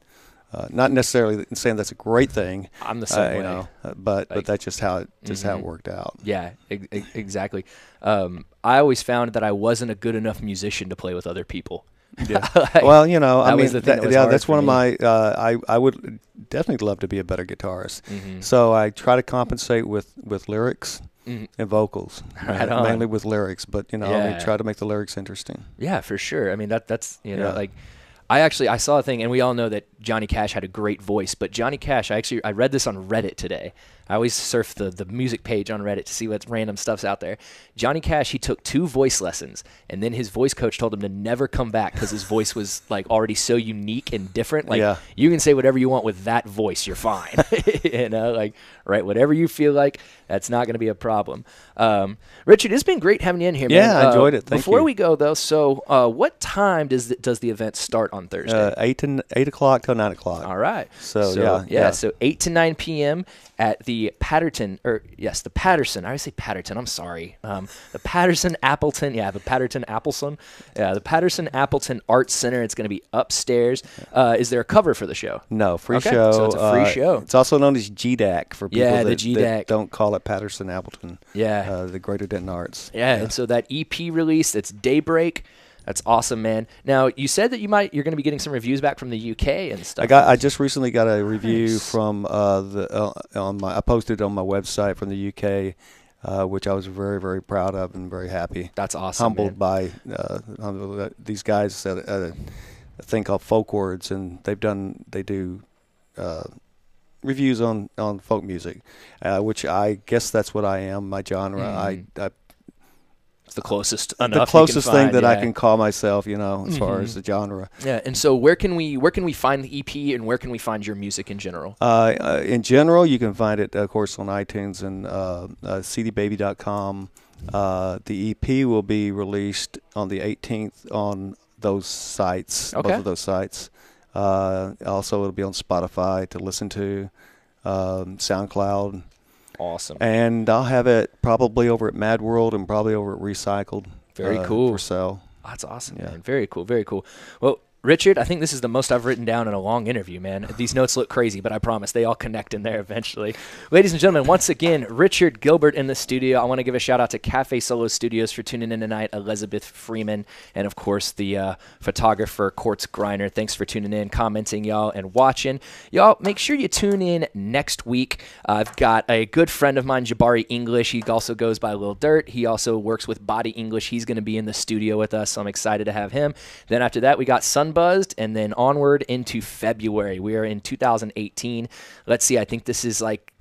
uh, not necessarily saying that's a great thing, I'm the uh, same you way. know, uh, but Like- but that's just how it just how Mhm. it worked out. Yeah, ex- exactly. Um, I always found that I wasn't a good enough musician to play with other people. [LAUGHS] Yeah. [LAUGHS] Well, you know, I that mean, that- that yeah, that's one of me. my. Uh, I I would definitely love to be a better guitarist. mhm, So I try to compensate with with lyrics mhm. and vocals, [LAUGHS] Right on. mainly with lyrics. But you know, I mean, try to make the lyrics interesting. Yeah, for sure. I mean that that's you know Yeah. like I actually I saw a thing and we all know that Johnny Cash had a great voice, but Johnny Cash, I actually I read this on Reddit today. I always surf the the music page on Reddit to see what random stuff's out there. Johnny Cash, he took two voice lessons, and then his voice coach told him to never come back because his voice was like already so unique and different. Like Yeah. you can say whatever you want with that voice, you're fine. [LAUGHS] you know, like right, whatever you feel like, that's not going to be a problem. Um, Richard, it's been great having you in here. man. Yeah, I Uh, enjoyed it. Thank before you. we go though, so uh, what time does the, does the event start on Thursday? Uh, eight to eight o'clock till nine o'clock. All right. So, yeah, yeah. So eight to nine p.m. at the Patterton, or yes, the Patterson. I always say Patterson. I'm sorry. Um, the Patterson Appleton. Yeah, the Patterton Appleson. Yeah, the Patterson Appleton Arts Center. It's going to be upstairs. Uh, is there a cover for the show? No, free Okay, show. so it's a free uh, show. It's also known as GDAC for people Yeah, the that, that don't call it Patterson Appleton. Yeah. uh, the Greater Denton Arts. Yeah, and so that EP release, it's Daybreak. That's awesome, man. Now you said that you might you're going to be getting some reviews back from the UK and stuff. I got. I just recently got a review Nice. from uh, the uh, on my. I posted on my website from the UK, uh, which I was very very proud of and very happy. That's awesome. humbled man. by uh, these guys at, at a, thing called Folkwords, and they've done they do uh, reviews on, on folk music, uh, which I guess that's what I am. My genre, I, I It's the closest the enough. you can closest thing find, that I can call myself, you know, as far Mhm. as the genre. Yeah, and so where can we where can we find the EP and where can we find your music in general? Uh, uh, in general, you can find it, of course, on iTunes and uh, uh, cdbaby.com. Uh, the EP will be released on the 18th on those sites, Okay. both of those sites. Uh, also, it'll be on Spotify to listen to, um, SoundCloud, Awesome. and I'll have it probably over at Mad World and probably over at Recycled. Very uh, cool. for sale. That's awesome, Yeah. man. Very cool. Very cool. Well, Richard, I think this is the most I've written down in a long interview, man. These notes look crazy, but I promise they all connect in there eventually. Ladies and gentlemen, once again, Richard Gilbert in the studio. I want to give a shout out to Cafe Solo Studios for tuning in tonight, Elizabeth Freeman, and of course the uh, photographer Quartz Griner. Thanks for tuning in, commenting, y'all, and watching. Y'all, make sure you tune in next week. Uh, I've got a good friend of mine, Jabari English. He also goes by Lil Dirt. He also works with Body English. He's going to be in the studio with us, so I'm excited to have him. Then after that, we got Sunbuzzed, and then onward into February. We are in 2018. Let's see, I think this is like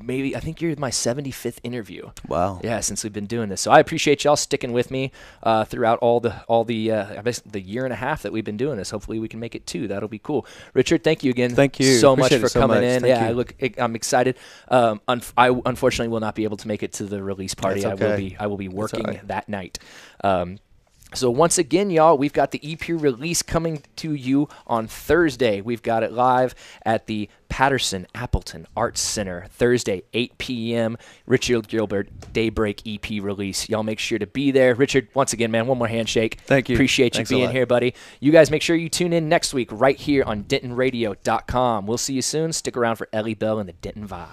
maybe I think you're my 75th interview. Wow. Yeah, since we've been doing this, so I appreciate y'all sticking with me uh, throughout all the all the uh, I guess the year and a half that we've been doing this. Hopefully, we can make it two. That'll be cool. Richard, thank you again. Thank you. so much for so coming much. in. Thank yeah, I look, I'm excited. Um, unf- I unfortunately will not be able to make it to the release party. That's I will be I will be working right. that night. Um, so once again, y'all, we've got the EP release coming to you on Thursday. We've got it live at the Patterson Appleton Arts Center Thursday, 8 p.m. Richard Gilbert Daybreak EP release. Y'all make sure to be there. Richard, once again, man, one more handshake. Thank you. Appreciate you Thanks a being here, buddy. You guys make sure you tune in next week right here on DentonRadio.com. We'll see you soon. Stick around for Ellie Bell and the Denton Vibe.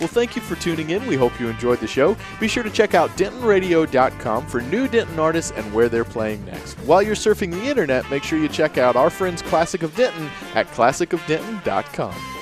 Well, thank you for tuning in. We hope you enjoyed the show. Be sure to check out DentonRadio.com for new Denton artists and where they're playing next. While you're surfing the internet, make sure you check out our friends Classic of Denton at ClassicofDenton.com.